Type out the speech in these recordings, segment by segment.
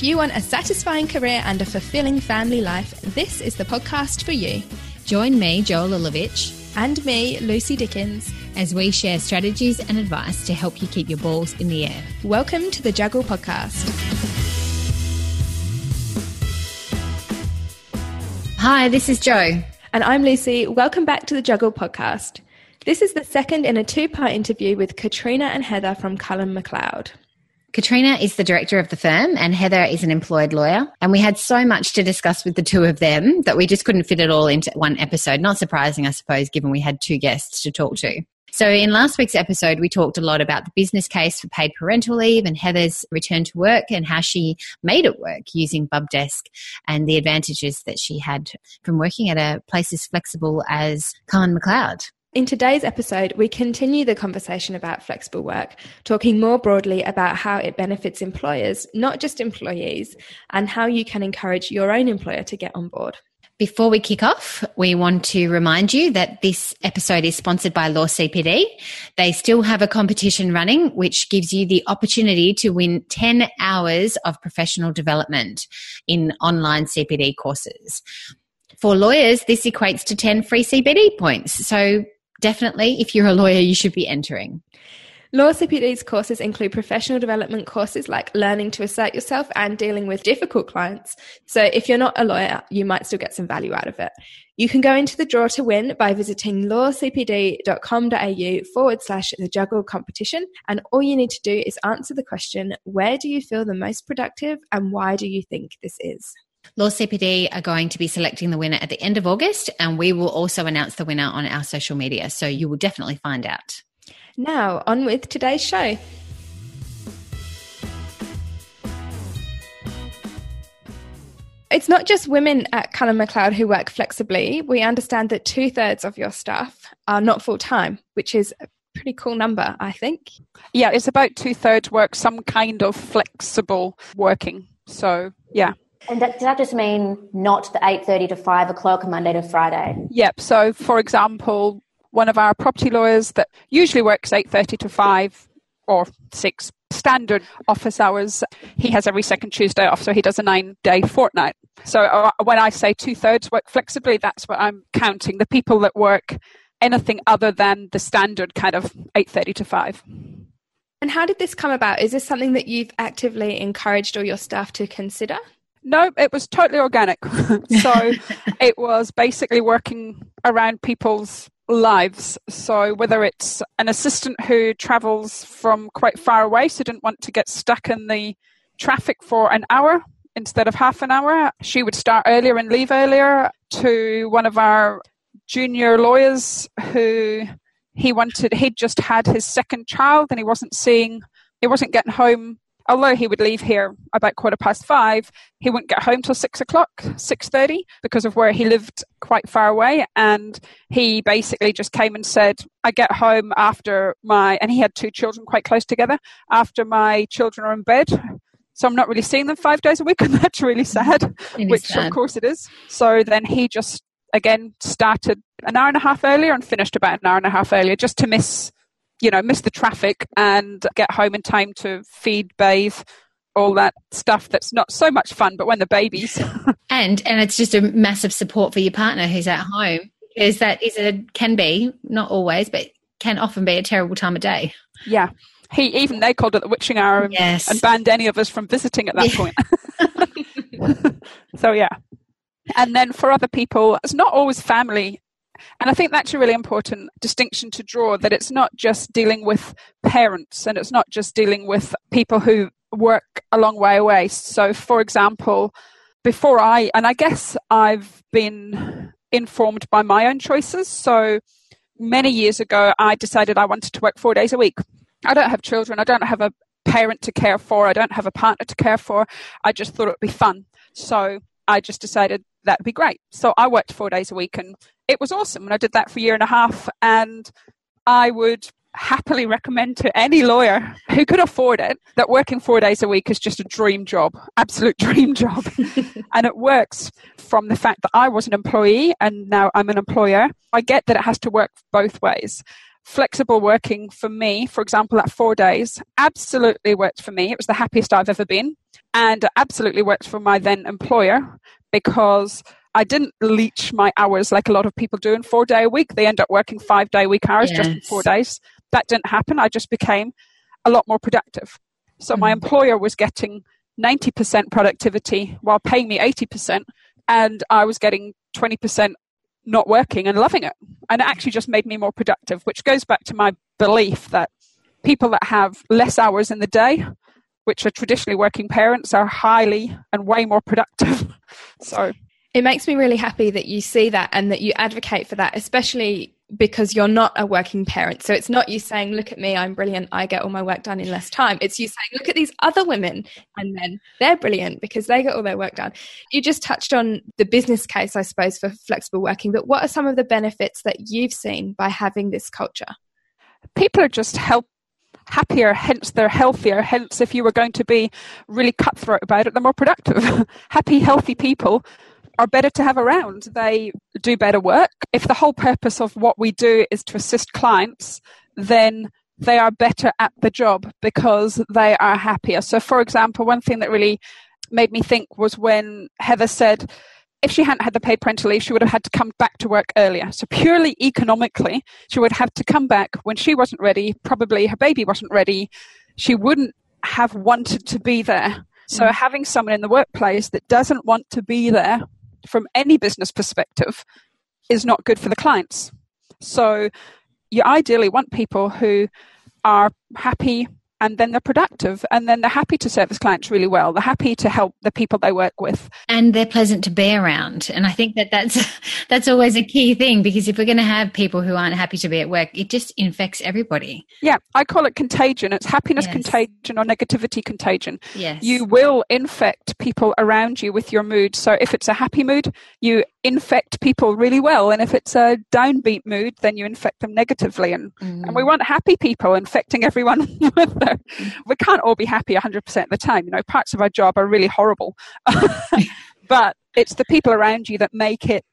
If you want a satisfying career and a fulfilling family life, this is the podcast for you. Join me, Joel Ilovich, and me, Lucy Dickens, as we share strategies and advice to help you keep your balls in the air. Welcome to the Juggle Podcast. Hi, this is Joe. And I'm Lucy. Welcome back to the Juggle Podcast. This is the second in a two part interview with Katrina and Heather from Cullen McLeod. Katrina is the director of the firm and Heather is an employed lawyer. And we had so much to discuss with the two of them that we just couldn't fit it all into one episode. Not surprising, I suppose, given we had two guests to talk to. So, in last week's episode, we talked a lot about the business case for paid parental leave and Heather's return to work and how she made it work using Bubdesk and the advantages that she had from working at a place as flexible as Cullen McLeod. In today's episode, we continue the conversation about flexible work, talking more broadly about how it benefits employers, not just employees, and how you can encourage your own employer to get on board. Before we kick off, we want to remind you that this episode is sponsored by Law CPD. They still have a competition running, which gives you the opportunity to win 10 hours of professional development in online CPD courses. For lawyers, this equates to 10 free CPD points. So definitely, if you're a lawyer, you should be entering. Law CPD's courses include professional development courses like learning to assert yourself and dealing with difficult clients. So if you're not a lawyer, you might still get some value out of it. You can go into the draw to win by visiting lawcpd.com.au forward slash the juggle competition. And all you need to do is answer the question, where do you feel the most productive and why do you think this is? Law CPD are going to be selecting the winner at the end of August, and we will also announce the winner on our social media. So you will definitely find out. Now, on with today's show. It's not just women at Cullen McLeod who work flexibly. We understand that two thirds of your staff are not full time, which is a pretty cool number, I think. Yeah, it's about two thirds work some kind of flexible working. So, yeah. And that, does that just mean not the 8.30 to 5 o'clock Monday to Friday? Yep. So, for example, one of our property lawyers that usually works 8.30 to 5 or 6 standard office hours, he has every second Tuesday off, so he does a nine-day fortnight. So uh, when I say two-thirds work flexibly, that's what I'm counting. The people that work anything other than the standard kind of 8.30 to 5. And how did this come about? Is this something that you've actively encouraged all your staff to consider? No, it was totally organic. so it was basically working around people's lives. So whether it's an assistant who travels from quite far away, so didn't want to get stuck in the traffic for an hour instead of half an hour, she would start earlier and leave earlier. To one of our junior lawyers who he wanted, he'd just had his second child and he wasn't seeing, he wasn't getting home although he would leave here about quarter past five, he wouldn't get home till six o'clock, six thirty, because of where he lived quite far away. And he basically just came and said, "I get home after my," and he had two children quite close together. After my children are in bed, so I'm not really seeing them five days a week, and that's really sad. which sad. of course it is. So then he just again started an hour and a half earlier and finished about an hour and a half earlier, just to miss you know, miss the traffic and get home in time to feed, bathe, all that stuff that's not so much fun, but when the babies. and and it's just a massive support for your partner who's at home. Is that is a can be, not always, but can often be a terrible time of day. Yeah. He even they called it the witching hour and, yes. and banned any of us from visiting at that yeah. point. so yeah. And then for other people, it's not always family and I think that's a really important distinction to draw that it's not just dealing with parents and it's not just dealing with people who work a long way away. So, for example, before I, and I guess I've been informed by my own choices. So, many years ago, I decided I wanted to work four days a week. I don't have children, I don't have a parent to care for, I don't have a partner to care for. I just thought it would be fun. So, I just decided that'd be great. So I worked four days a week and it was awesome. And I did that for a year and a half. And I would happily recommend to any lawyer who could afford it that working four days a week is just a dream job, absolute dream job. and it works from the fact that I was an employee and now I'm an employer. I get that it has to work both ways. Flexible working for me, for example, at four days, absolutely worked for me. It was the happiest I've ever been. And absolutely worked for my then employer because I didn't leech my hours like a lot of people do in four day a week. They end up working five day week hours yes. just in four days. That didn't happen. I just became a lot more productive. So mm-hmm. my employer was getting 90% productivity while paying me 80%, and I was getting 20% not working and loving it. And it actually just made me more productive, which goes back to my belief that people that have less hours in the day, which are traditionally working parents, are highly and way more productive. so it makes me really happy that you see that and that you advocate for that, especially because you're not a working parent. So it's not you saying, Look at me, I'm brilliant, I get all my work done in less time. It's you saying, Look at these other women and men, they're brilliant because they get all their work done. You just touched on the business case, I suppose, for flexible working, but what are some of the benefits that you've seen by having this culture? People are just help happier, hence they're healthier. Hence, if you were going to be really cutthroat about it, they're more productive. Happy, healthy people are better to have around. They do better work. If the whole purpose of what we do is to assist clients, then they are better at the job because they are happier. So, for example, one thing that really made me think was when Heather said, if she hadn't had the paid parental leave, she would have had to come back to work earlier. So, purely economically, she would have to come back when she wasn't ready. Probably her baby wasn't ready. She wouldn't have wanted to be there. So, mm. having someone in the workplace that doesn't want to be there from any business perspective is not good for the clients. So you ideally want people who are happy and then they're productive and then they're happy to service clients really well. They're happy to help the people they work with. And they're pleasant to be around. And i think that that's that's always a key thing because if we're going to have people who aren't happy to be at work it just infects everybody. Yeah i call it contagion. It's happiness yes. contagion or negativity contagion. Yes. You will infect people around you with your mood. So if it's a happy mood you infect people really well. And if it's a downbeat mood then you infect them negatively. And, mm. and we mm. want happy people infecting everyone with we can't all be happy 100% of the time. You know, parts of our job are really horrible. but it's the people around you that make it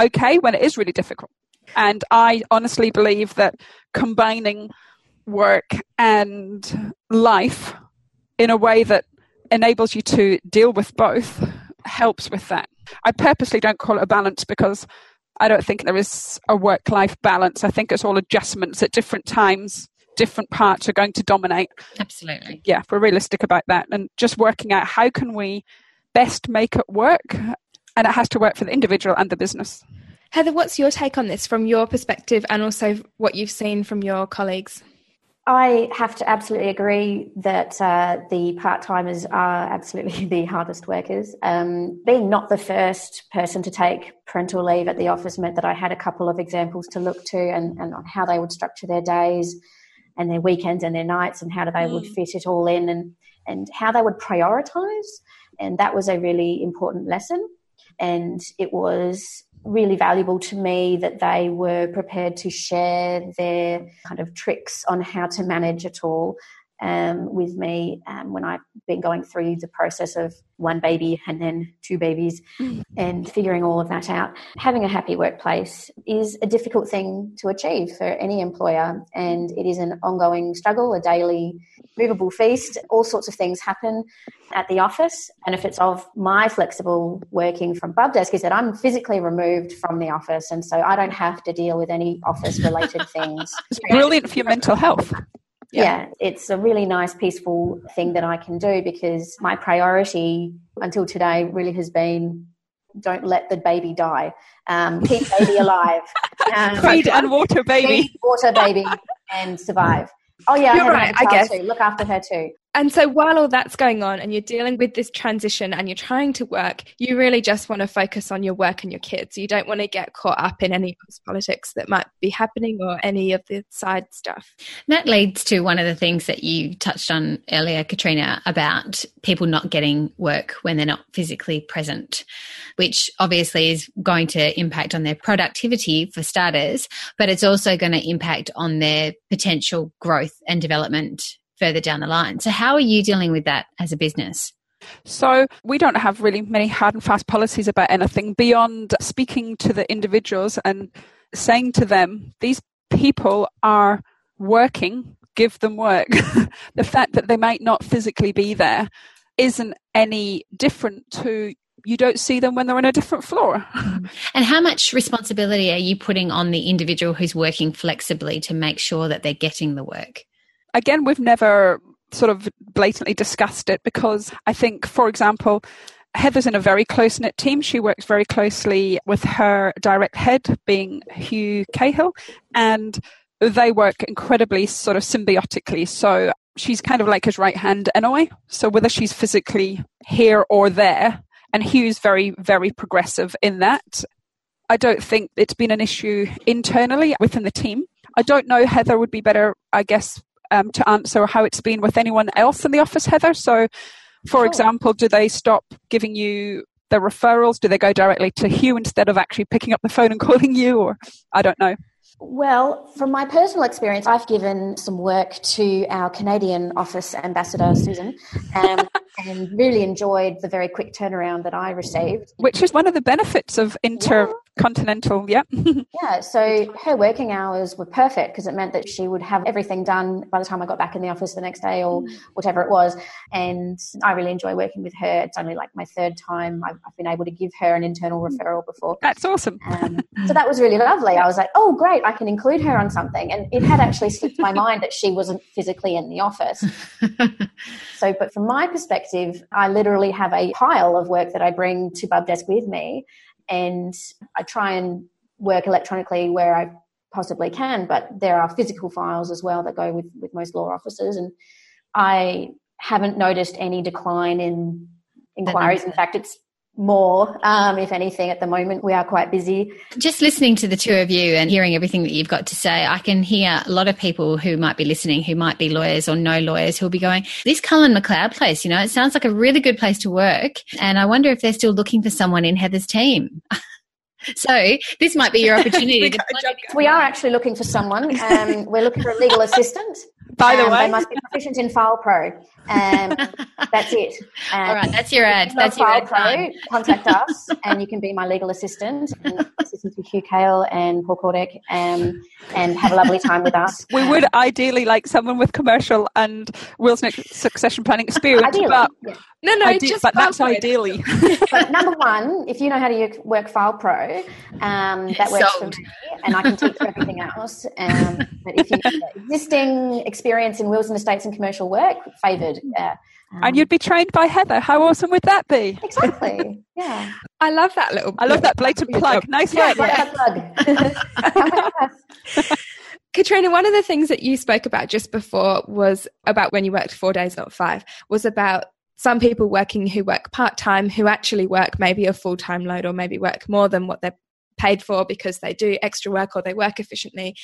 okay when it is really difficult. And I honestly believe that combining work and life in a way that enables you to deal with both helps with that. I purposely don't call it a balance because I don't think there is a work life balance. I think it's all adjustments at different times different parts are going to dominate. Absolutely. Yeah, if we're realistic about that and just working out how can we best make it work and it has to work for the individual and the business. Heather, what's your take on this from your perspective and also what you've seen from your colleagues? I have to absolutely agree that uh, the part timers are absolutely the hardest workers. Um, being not the first person to take parental leave at the office meant that I had a couple of examples to look to and, and on how they would structure their days and their weekends and their nights and how they mm. would fit it all in and, and how they would prioritize. And that was a really important lesson. And it was really valuable to me that they were prepared to share their kind of tricks on how to manage it all um, with me um, when I've been going through the process of one baby and then two babies mm. and figuring all of that out. Having a happy workplace is a difficult thing to achieve for any employer, and it is an ongoing struggle, a daily movable feast. All sorts of things happen at the office. Benefits of my flexible working from Bubdesk is that I'm physically removed from the office, and so I don't have to deal with any office related things. It's brilliant for your mental health yeah. yeah, it's a really nice, peaceful thing that I can do because my priority until today really has been don't let the baby die. Um, keep baby alive. Um, feed and water baby. Feed, water baby and survive. Oh yeah, you're right. I guess too. look after her too. And so while all that's going on and you're dealing with this transition and you're trying to work, you really just want to focus on your work and your kids. You don't want to get caught up in any politics that might be happening or any of the side stuff. That leads to one of the things that you touched on earlier, Katrina, about people not getting work when they're not physically present, which obviously is going to impact on their productivity for starters, but it's also going to impact on their potential growth and development further down the line. So, how are you dealing with that as a business? So, we don't have really many hard and fast policies about anything beyond speaking to the individuals and saying to them, these people are working, give them work. the fact that they might not physically be there isn't any different to you don't see them when they're on a different floor. Mm-hmm. And how much responsibility are you putting on the individual who's working flexibly to make sure that they're getting the work? Again, we've never sort of blatantly discussed it because I think, for example, Heather's in a very close knit team. She works very closely with her direct head, being Hugh Cahill, and they work incredibly sort of symbiotically. So she's kind of like his right hand anyway. So whether she's physically here or there, and Hugh's very, very progressive in that. I don't think it's been an issue internally within the team. I don't know, Heather would be better, I guess, um, to answer how it's been with anyone else in the office, Heather. So, for sure. example, do they stop giving you the referrals? Do they go directly to Hugh instead of actually picking up the phone and calling you? Or I don't know. Well, from my personal experience, I've given some work to our Canadian office ambassador, Susan, um, and really enjoyed the very quick turnaround that I received. Which is one of the benefits of intercontinental, Yeah. Yeah yeah so her working hours were perfect because it meant that she would have everything done by the time i got back in the office the next day or mm. whatever it was. And i really enjoy working with her. It's only like my third time i've, I've been able to give her an internal mm. referral before. That's awesome. Um, so that was really lovely. I was like oh great i can include her on something. And it had actually slipped my mind that she wasn't physically in the office. So but from my perspective i literally have a pile of work that i bring to bub desk with me and I try and work electronically where I possibly can, but there are physical files as well that go with, with most law offices. And I haven't noticed any decline in inquiries. In fact, it's more, um, if anything, at the moment. We are quite busy. Just listening to the two of you and hearing everything that you've got to say, I can hear a lot of people who might be listening, who might be lawyers or no lawyers, who'll be going, This Cullen McLeod place, you know, it sounds like a really good place to work. And I wonder if they're still looking for someone in Heather's team. So this might be your opportunity. to we are actually looking for someone. Um, we're looking for a legal assistant. By the um, way, they must be proficient in File Pro. Um, that's it. Um, All right, that's your ad. That's your ad. Pro, contact us, and you can be my legal assistant, and assistant to Hugh Cahill and Paul Kordick, um, and have a lovely time with us. We would ideally like someone with commercial and Will's next succession planning experience, ideally, but yeah. No, no, Ide- just but that's ideally. but number one, if you know how to work File Pro, um, that works Sold. for me, and I can teach you everything else. Um, but if you have existing experience in wills and estates and commercial work, favoured. Uh, um, and you'd be trained by Heather. How awesome would that be? Exactly. Yeah. I love that little. I love that blatant plug. Nice yeah, work. Yeah. Katrina, one of the things that you spoke about just before was about when you worked four days, not five, was about some people working who work part time who actually work maybe a full time load or maybe work more than what they're paid for because they do extra work or they work efficiently.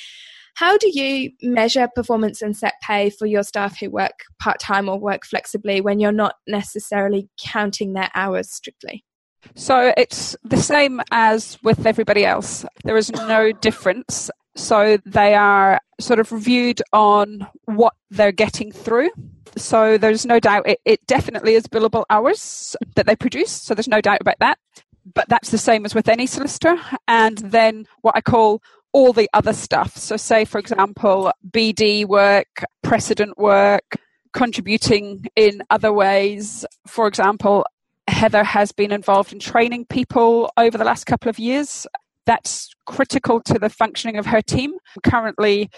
How do you measure performance and set pay for your staff who work part time or work flexibly when you're not necessarily counting their hours strictly? So it's the same as with everybody else. There is no difference. So they are sort of reviewed on what they're getting through. So there's no doubt it, it definitely is billable hours that they produce. So there's no doubt about that. But that's the same as with any solicitor. And then what I call all the other stuff. So, say, for example, BD work, precedent work, contributing in other ways. For example, Heather has been involved in training people over the last couple of years. That's critical to the functioning of her team. Currently,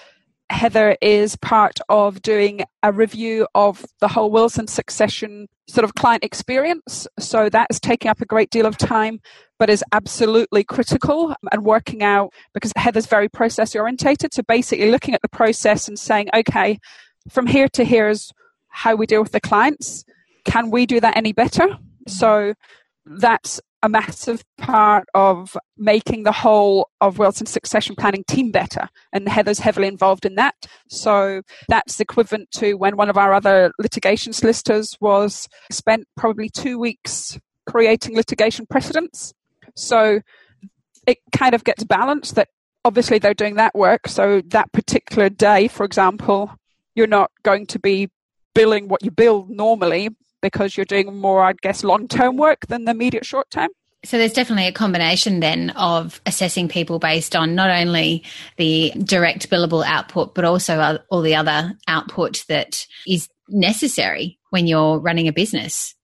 Heather is part of doing a review of the whole wills and succession sort of client experience. So that's taking up a great deal of time, but is absolutely critical and working out because Heather's very process orientated. So basically looking at the process and saying, okay, from here to here is how we deal with the clients. Can we do that any better? Mm-hmm. So that's a massive part of making the whole of wills and succession planning team better. And Heather's heavily involved in that. So that's equivalent to when one of our other litigation solicitors was spent probably two weeks creating litigation precedents. So it kind of gets balanced that obviously they're doing that work. So that particular day, for example, you're not going to be billing what you bill normally because you're doing more, I guess, long term work than the immediate short term. So there's definitely a combination then of assessing people based on not only the direct billable output, but also all the other output that is necessary when you're running a business.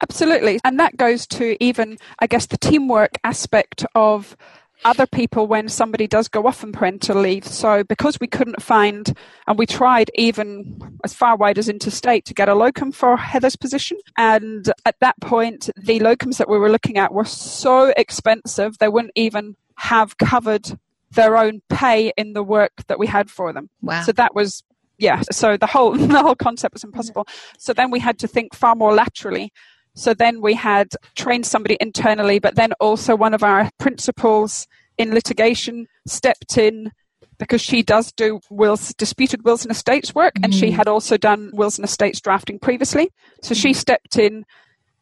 Absolutely. And that goes to even, I guess, the teamwork aspect of other people when somebody does go off on parental leave. So because we couldn't find, and we tried even as far wide as interstate to get a locum for Heather's position. And at that point, the locums that we were looking at were so expensive, they wouldn't even have covered their own pay in the work that we had for them. Wow. So that was yeah, so the whole the whole concept was impossible. So then we had to think far more laterally so then we had trained somebody internally, but then also one of our principals in litigation stepped in because she does do wills, disputed wills and estates work, mm. and she mm. had also done wills and estates drafting previously. So she stepped in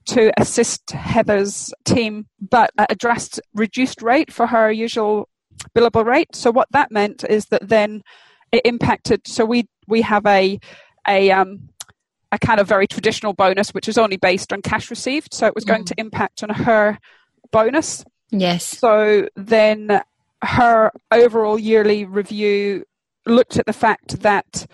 to assist Heather's team, but at a drastic reduced rate for her usual billable rate. So what that meant is that then it impacted. So we we have a a um, a kind of very traditional bonus, which is only based on cash received. So it was going mm. to impact on her bonus. Yes. So then her overall yearly review looked at the fact that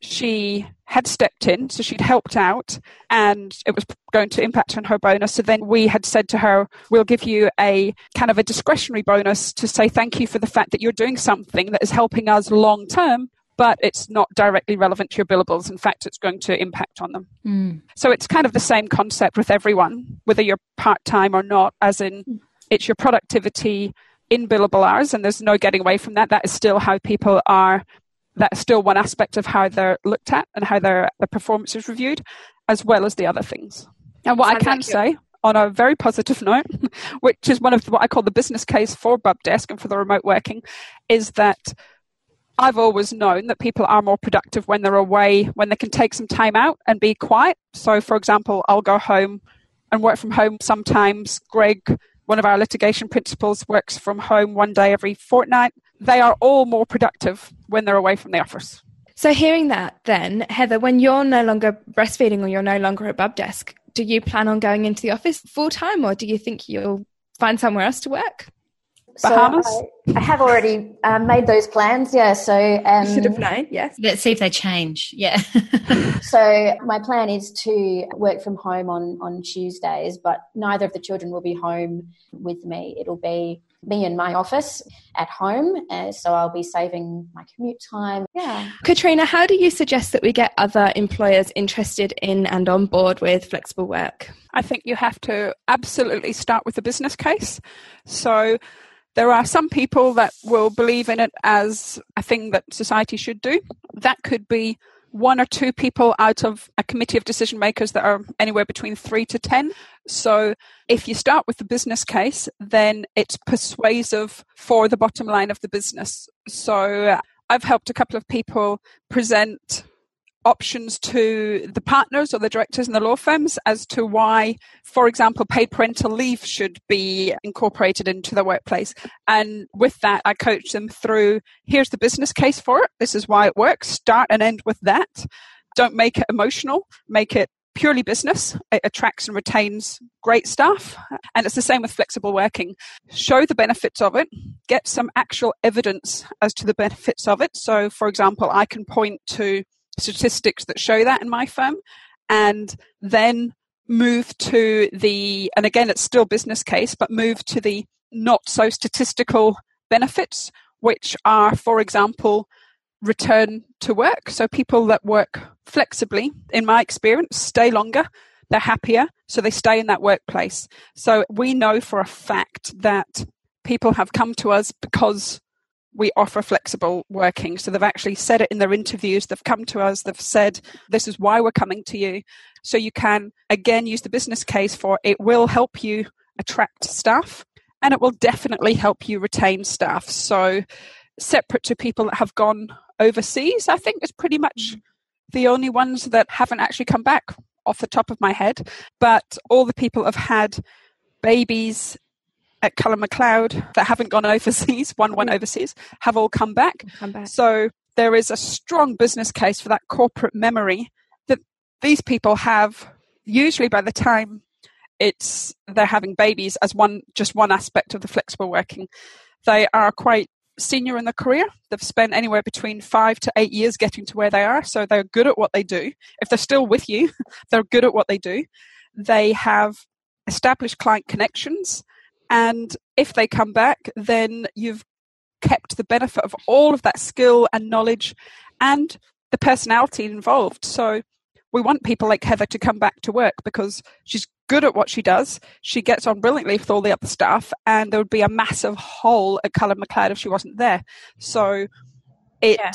she had stepped in, so she'd helped out, and it was going to impact on her bonus. So then we had said to her, We'll give you a kind of a discretionary bonus to say thank you for the fact that you're doing something that is helping us long term but it's not directly relevant to your billables. In fact, it's going to impact on them. Mm. So it's kind of the same concept with everyone, whether you're part time or not, as in it's your productivity in billable hours, and there's no getting away from that. That is still how people are. That's still one aspect of how they're looked at and how their, their performance is reviewed, as well as the other things. And what Sounds I can like say on a very positive note, which is one of what I call the business case for Bubdesk and for the remote working, is that I've always known that people are more productive when they're away, when they can take some time out and be quiet. So, for example, I'll go home and work from home sometimes. Greg, one of our litigation principals, works from home one day every fortnight. They are all more productive when they're away from the office. So, hearing that, then, Heather, when you're no longer breastfeeding or you're no longer at Bub Desk, do you plan on going into the office full time or do you think you'll find somewhere else to work? Bahamas? So I, I, have already um, made those plans. Yeah. So um, should have known. Yes. Let's see if they change. Yeah. so my plan is to work from home on on Tuesdays, but neither of the children will be home with me. It'll be me in my office at home, uh, so I'll be saving my commute time. Yeah. Katrina, how do you suggest that we get other employers interested in and on board with flexible work? I think you have to absolutely start with a business case. So there are some people that will believe in it as a thing that society should do. That could be one or two people out of a committee of decision makers that are anywhere between three to ten. So if you start with the business case, then it's persuasive for the bottom line of the business. So I've helped a couple of people present options to the partners or the directors in the law firms as to why, for example, paid parental leave should be incorporated into the workplace. And with that, I coach them through here's the business case for it. This is why it works. Start and end with that. Don't make it emotional, make it purely business. It attracts and retains great staff. And it's the same with flexible working. Show the benefits of it, get some actual evidence as to the benefits of it. So, for example, I can point to statistics that show that in my firm and then move to the and again it's still business case but move to the not so statistical benefits which are for example return to work. So people that work flexibly in my experience stay longer they're happier so they stay in that workplace. So we know for a fact that people have come to us because we offer flexible working. So they've actually said it in their interviews. They've come to us. They've said, this is why we're coming to you. So you can again use the business case for it will help you attract staff and it will definitely help you retain staff. So separate to people that have gone overseas, I think is pretty much mm. the only ones that haven't actually come back off the top of my head. But all the people have had babies at Cullen MacLeod that haven't gone overseas, one went mm. overseas, have all come back. come back. So there is a strong business case for that corporate memory that these people have usually by the time it's they're having babies as one just one aspect of the flexible working. They are quite senior in their career. They've spent anywhere between five to eight years getting to where they are, so they're good at what they do. If they're still with you, they're good at what they do. They have established client connections, and if they come back, then you've kept the benefit of all of that skill and knowledge and the personality involved. So we want people like Heather to come back to work because she's good at what she does. She gets on brilliantly with all the other staff, and there would be a massive hole at Cullen McLeod if she wasn't there. So it yeah.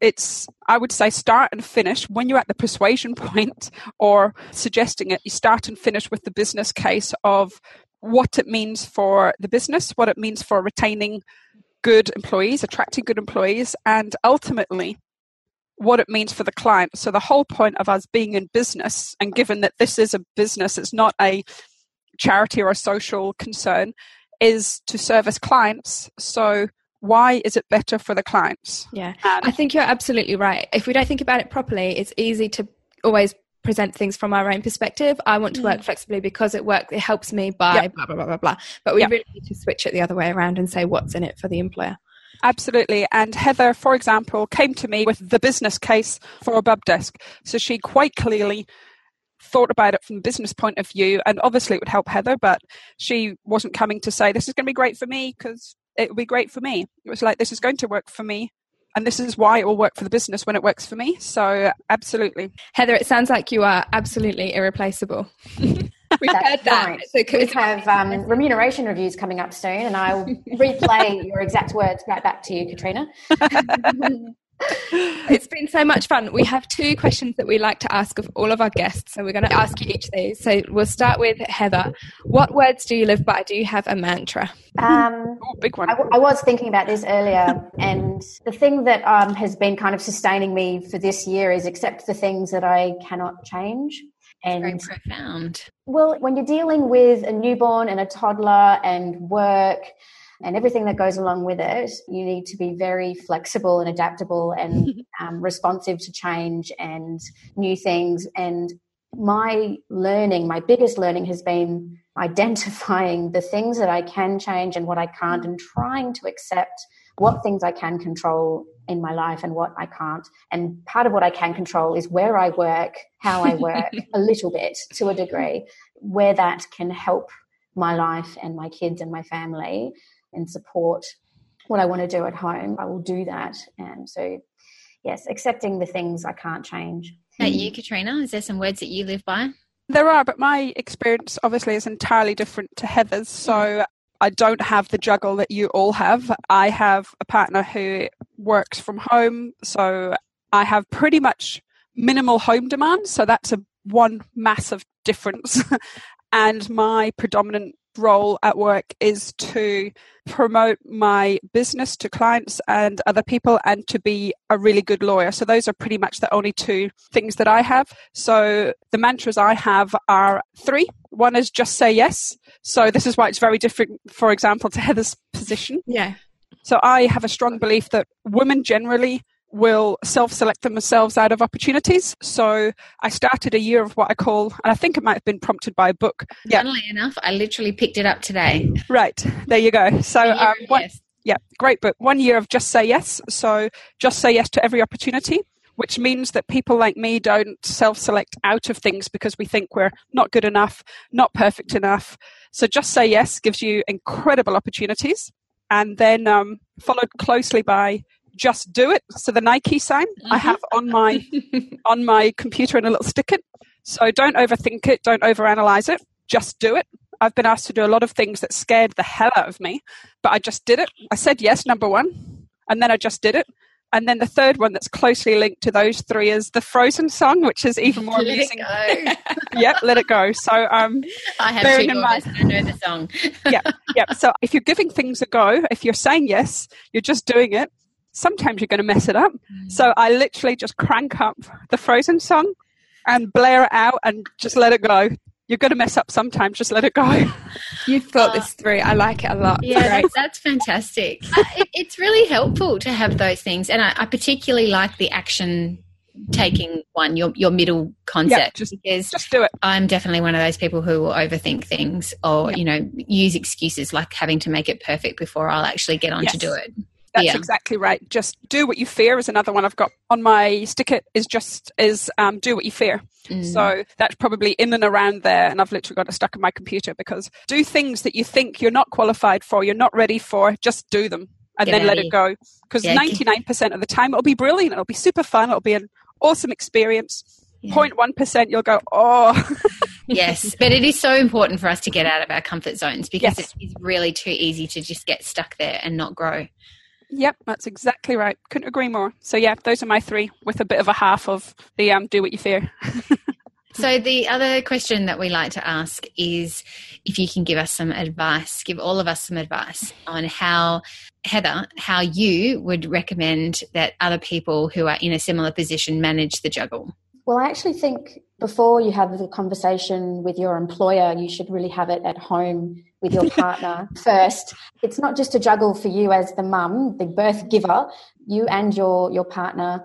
it's I would say start and finish when you're at the persuasion point or suggesting it. You start and finish with the business case of what it means for the business, what it means for retaining good employees, attracting good employees, and ultimately what it means for the client. So the whole point of us being in business, and given that this is a business, it's not a charity or a social concern, is to service clients. So why is it better for the clients? Yeah, and I think you're absolutely right. If we don't think about it properly, it's easy to always present things from our own perspective. I want to work mm. flexibly because it works. It helps me by yep. blah blah blah blah blah. But we yep. really need to switch it the other way around and say what's in it for the employer. Absolutely. And Heather, for example, came to me with the business case for a bub desk. So she quite clearly thought about it from a business point of view. And obviously, it would help Heather, but she wasn't coming to say, This is going to be great for me because it would be great for me. It was like, This is going to work for me. And this is why it will work for the business when it works for me. So, absolutely. Heather, it sounds like you are absolutely irreplaceable. We've heard that. Right. we have um, remuneration reviews coming up soon, and I'll replay your exact words right back to you, Katrina. it's been so much fun. We have two questions that we like to ask of all of our guests. So we're going to ask you each of these. So we'll start with Heather. What words do you live by? Do you have a mantra? Um, oh, big one. I, I, was thinking about this earlier, and the thing that um, has been kind of sustaining me for this year is accept the things that I cannot change. And very profound. Well, when you're dealing with a newborn and a toddler and work and everything that goes along with it, you need to be very flexible and adaptable and um, responsive to change and new things. And my learning, my biggest learning has been identifying the things that I can change and what I can't and trying to accept what things I can control in my life and what I can't. And part of what I can control is where I work, how I work, a little bit to a degree, where that can help my life and my kids and my family and support what I want to do at home. I will do that. And so, yes, accepting the things I can't change. Hey, you, hmm. Katrina, is there some words that you live by? There are, but my experience obviously is entirely different to Heather's. So hmm. I don't have the juggle that you all have. I have a partner who works from home, so I have pretty much minimal home demand. So that's a one massive difference. and my predominant role at work is to promote my business to clients and other people and to be a really good lawyer. So those are pretty much the only two things that I have. So the mantras I have are three. One is just say yes. So this is why it's very different, for example, to Heather's position. Yeah. So I have a strong belief that women generally will self select themselves out of opportunities. So I started a year of what I call, and I think it might have been prompted by a book. Yeah. Funnily enough, I literally picked it up today. Right. There you go. So, um, one, yes. yeah, great book. One year of just say yes. So just say yes to every opportunity. Which means that people like me don't self select out of things because we think we're not good enough, not perfect enough. So just say yes gives you incredible opportunities. And then um, followed closely by just do it. So the Nike sign mm-hmm. I have on my on my computer in a little sticker. So don't overthink it, don't overanalyze it. Just do it. I've been asked to do a lot of things that scared the hell out of me, but I just did it. I said yes, number one, and then I just did it. And then the third one that's closely linked to those three is the Frozen song, which is even more let amusing. yep, let it go. So um, I have two I know the song. yeah, yeah. So if you're giving things a go, if you're saying yes, you're just doing it sometimes you're going to mess it up. Mm. So I literally just crank up the Frozen song and blare it out and just let it go. You're going to mess up sometimes, just let it go. You've thought uh, this through. I like it a lot. Yeah, that's, that's fantastic. uh, it, it's really helpful to have those things. And I, I particularly like the action taking one, your your middle concept. Yeah, just, because just do it. I'm definitely one of those people who will overthink things or, Yeah. you know, use excuses like having to make it perfect before I'll actually get on Yes. to do it. That's Yeah. exactly right. Just do what you fear is another one I've got on my sticker. Is just is um, do what you fear. Mm. So that's probably in and around there, and I've literally got it stuck in my computer because do things that you think you're not qualified for, you're not ready for, just do them and Get then let it go. Because 99% of the time it'll be brilliant, it'll be super fun, it'll be an awesome experience. Yeah. 0.1% you'll go, oh, yes, but it is so important for us to get out of our comfort zones because Yes. it is really too easy to just get stuck there and not grow. Yep, that's exactly right. Couldn't agree more. So yeah, those are my three with a bit of a half of the um, do what you fear. So the other question that we like to ask is if you can give us some advice, give all of us some advice on how Heather, how you would recommend that other people who are in a similar position manage the juggle. Well, I actually think before you have the conversation with your employer, you should really have it at home with your partner first. It's not just a juggle for you as the mum, the birth giver. You and your your partner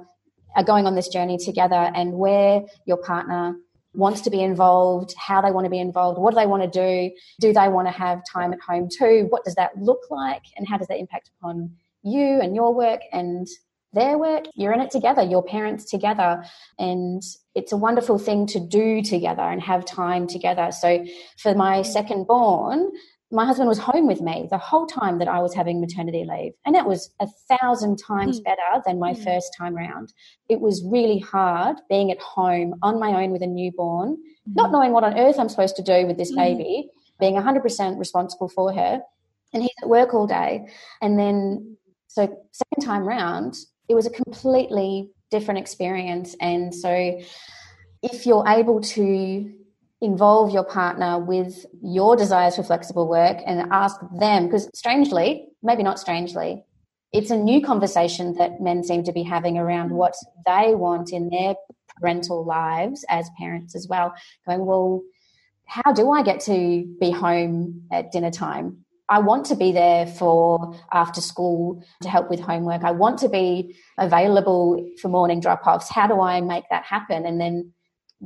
are going on this journey together, and where your partner wants to be involved, how they want to be involved, what do they want to do, do they want to have time at home too? What does that look like, and how does that impact upon you and your work and their work? You're in it together, your parents together, and it's a wonderful thing to do together and have time together. So, for my second born, my husband was home with me the whole time that I was having maternity leave. And it was a thousand times Mm. better than my Mm. first time round. It was really hard being at home on my own with a newborn, not knowing what on earth I'm supposed to do with this Mm. baby, being 100% responsible for her. And he's at work all day. And then, so second time round, it was a completely different experience. And so, if you're able to involve your partner with your desires for flexible work and ask them, because strangely, maybe not strangely, it's a new conversation that men seem to be having around what they want in their parental lives as parents as well. Going, well, how do I get to be home at dinner time? I want to be there for after school to help with homework. I want to be available for morning drop offs. How do I make that happen? And then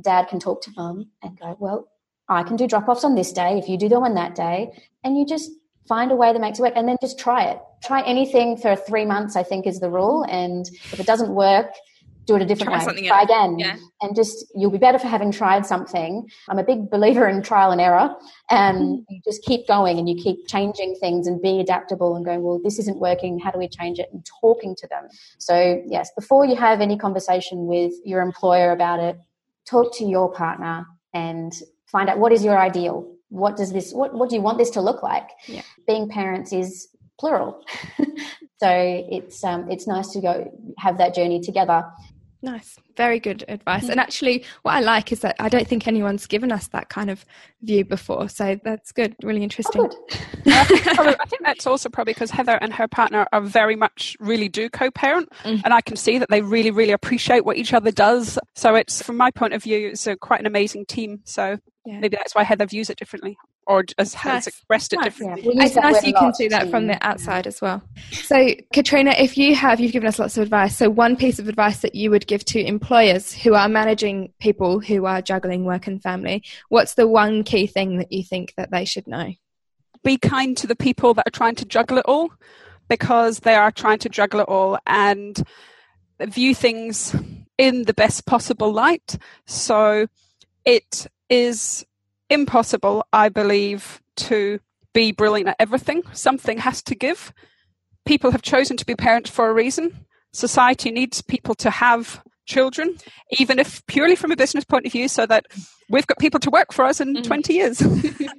dad can talk to mum and go, well, I can do drop offs on this day if you do them on that day. And you just find a way that makes it work and then just try it. Try anything for three months, I think is the rule. And if it doesn't work, do it a different Try way. something Try else. again. Yeah. And just, you'll be better for having tried something. I'm a big believer in trial and error. And you just keep going and you keep changing things and being adaptable and going, well, this isn't working. How do we change it? And talking to them. So, yes, before you have any conversation with your employer about it, talk to your partner and find out what is your ideal. What does this, what, what do you want this to look like? Yeah. Being parents is plural. so it's, um, it's nice to go have that journey together. Nice. Very good advice. And actually, what I like is that I don't think anyone's given us that kind of view before. So that's good. Really interesting. Oh, good. I think, probably, I think that's also probably because Heather and her partner are very much really do co-parent, Mm. and I can see that they really, really appreciate what each other does. So it's, from my point of view, it's a, quite an amazing team. So Yeah. maybe that's why Heather views it differently, or as has Nice. expressed it Nice. Yeah, differently. we use It's nice you can see that to- from the outside as well. So, Katrina, if you have, you've given us lots of advice. So, one piece of advice that you would give to employers who are managing people who are juggling work and family, what's the one key thing that you think that they should know? Be kind to the people that are trying to juggle it all, because they are trying to juggle it all and view things in the best possible light. So it is impossible, I believe, to be brilliant at everything. Something has to give. People have chosen to be parents for a reason. Society needs people to have children, even if purely from a business point of view, so that we've got people to work for us in Mm. 20 years.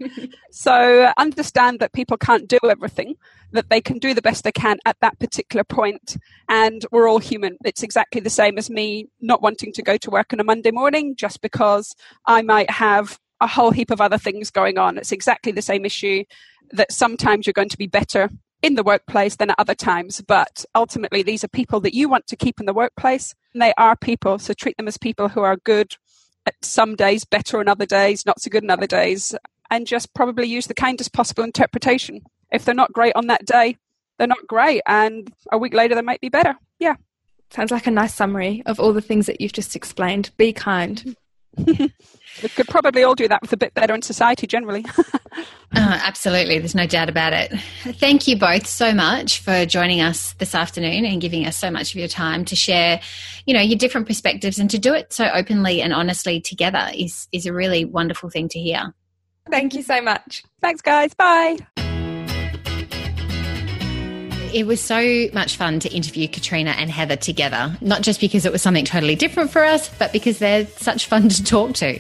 so understand that people can't do everything, that they can do the best they can at that particular point, and we're all human. It's exactly the same as me not wanting to go to work on a Monday morning just because I might have a whole heap of other things going on. It's exactly the same issue that sometimes you're going to be better in the workplace than at other times. But ultimately, these are people that you want to keep in the workplace. And they are people, so treat them as people who are good at some days, better on other days, not so good on other days, and just probably use the kindest possible interpretation. If they're not great on that day, they're not great, and a week later they might be better. Yeah. Sounds like a nice summary of all the things that you've just explained. Be kind. We could probably all do that with a bit better in society generally. oh, absolutely. There's no doubt about it. Thank you both so much for joining us this afternoon and giving us so much of your time to share, you know, your different perspectives and to do it so openly and honestly together is, is a really wonderful thing to hear. Thank you so much. Thanks, guys. Bye. It was so much fun to interview Katrina and Heather together, not just because it was something totally different for us, but because they're such fun to talk to.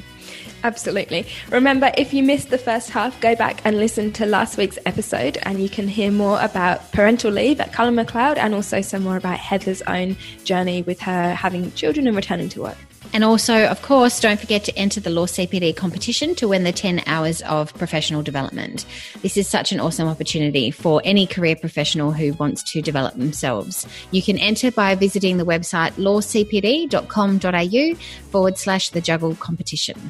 Absolutely. Remember, if you missed the first half, go back and listen to last week's episode, and you can hear more about parental leave at Cullen McLeod and also some more about Heather's own journey with her having children and returning to work. And also, of course, don't forget to enter the Law CPD competition to win the 10 hours of professional development. This is such an awesome opportunity for any career professional who wants to develop themselves. You can enter by visiting the website lawcpd.com.au forward slash the juggle competition.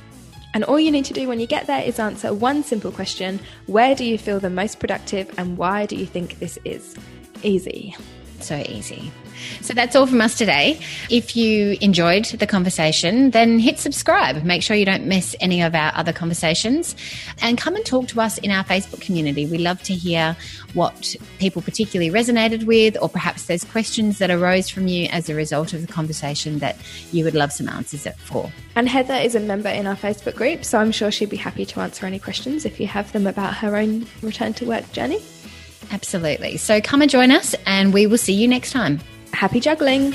And all you need to do when you get there is answer one simple question Where do you feel the most productive and why do you think this is? Easy. So easy. So that's all from us today. If you enjoyed the conversation, then hit subscribe. Make sure you don't miss any of our other conversations and come and talk to us in our Facebook community. We love to hear what people particularly resonated with, or perhaps there's questions that arose from you as a result of the conversation that you would love some answers for. And Heather is a member in our Facebook group, so I'm sure she'd be happy to answer any questions if you have them about her own return to work journey. Absolutely. So come and join us, and we will see you next time. Happy juggling!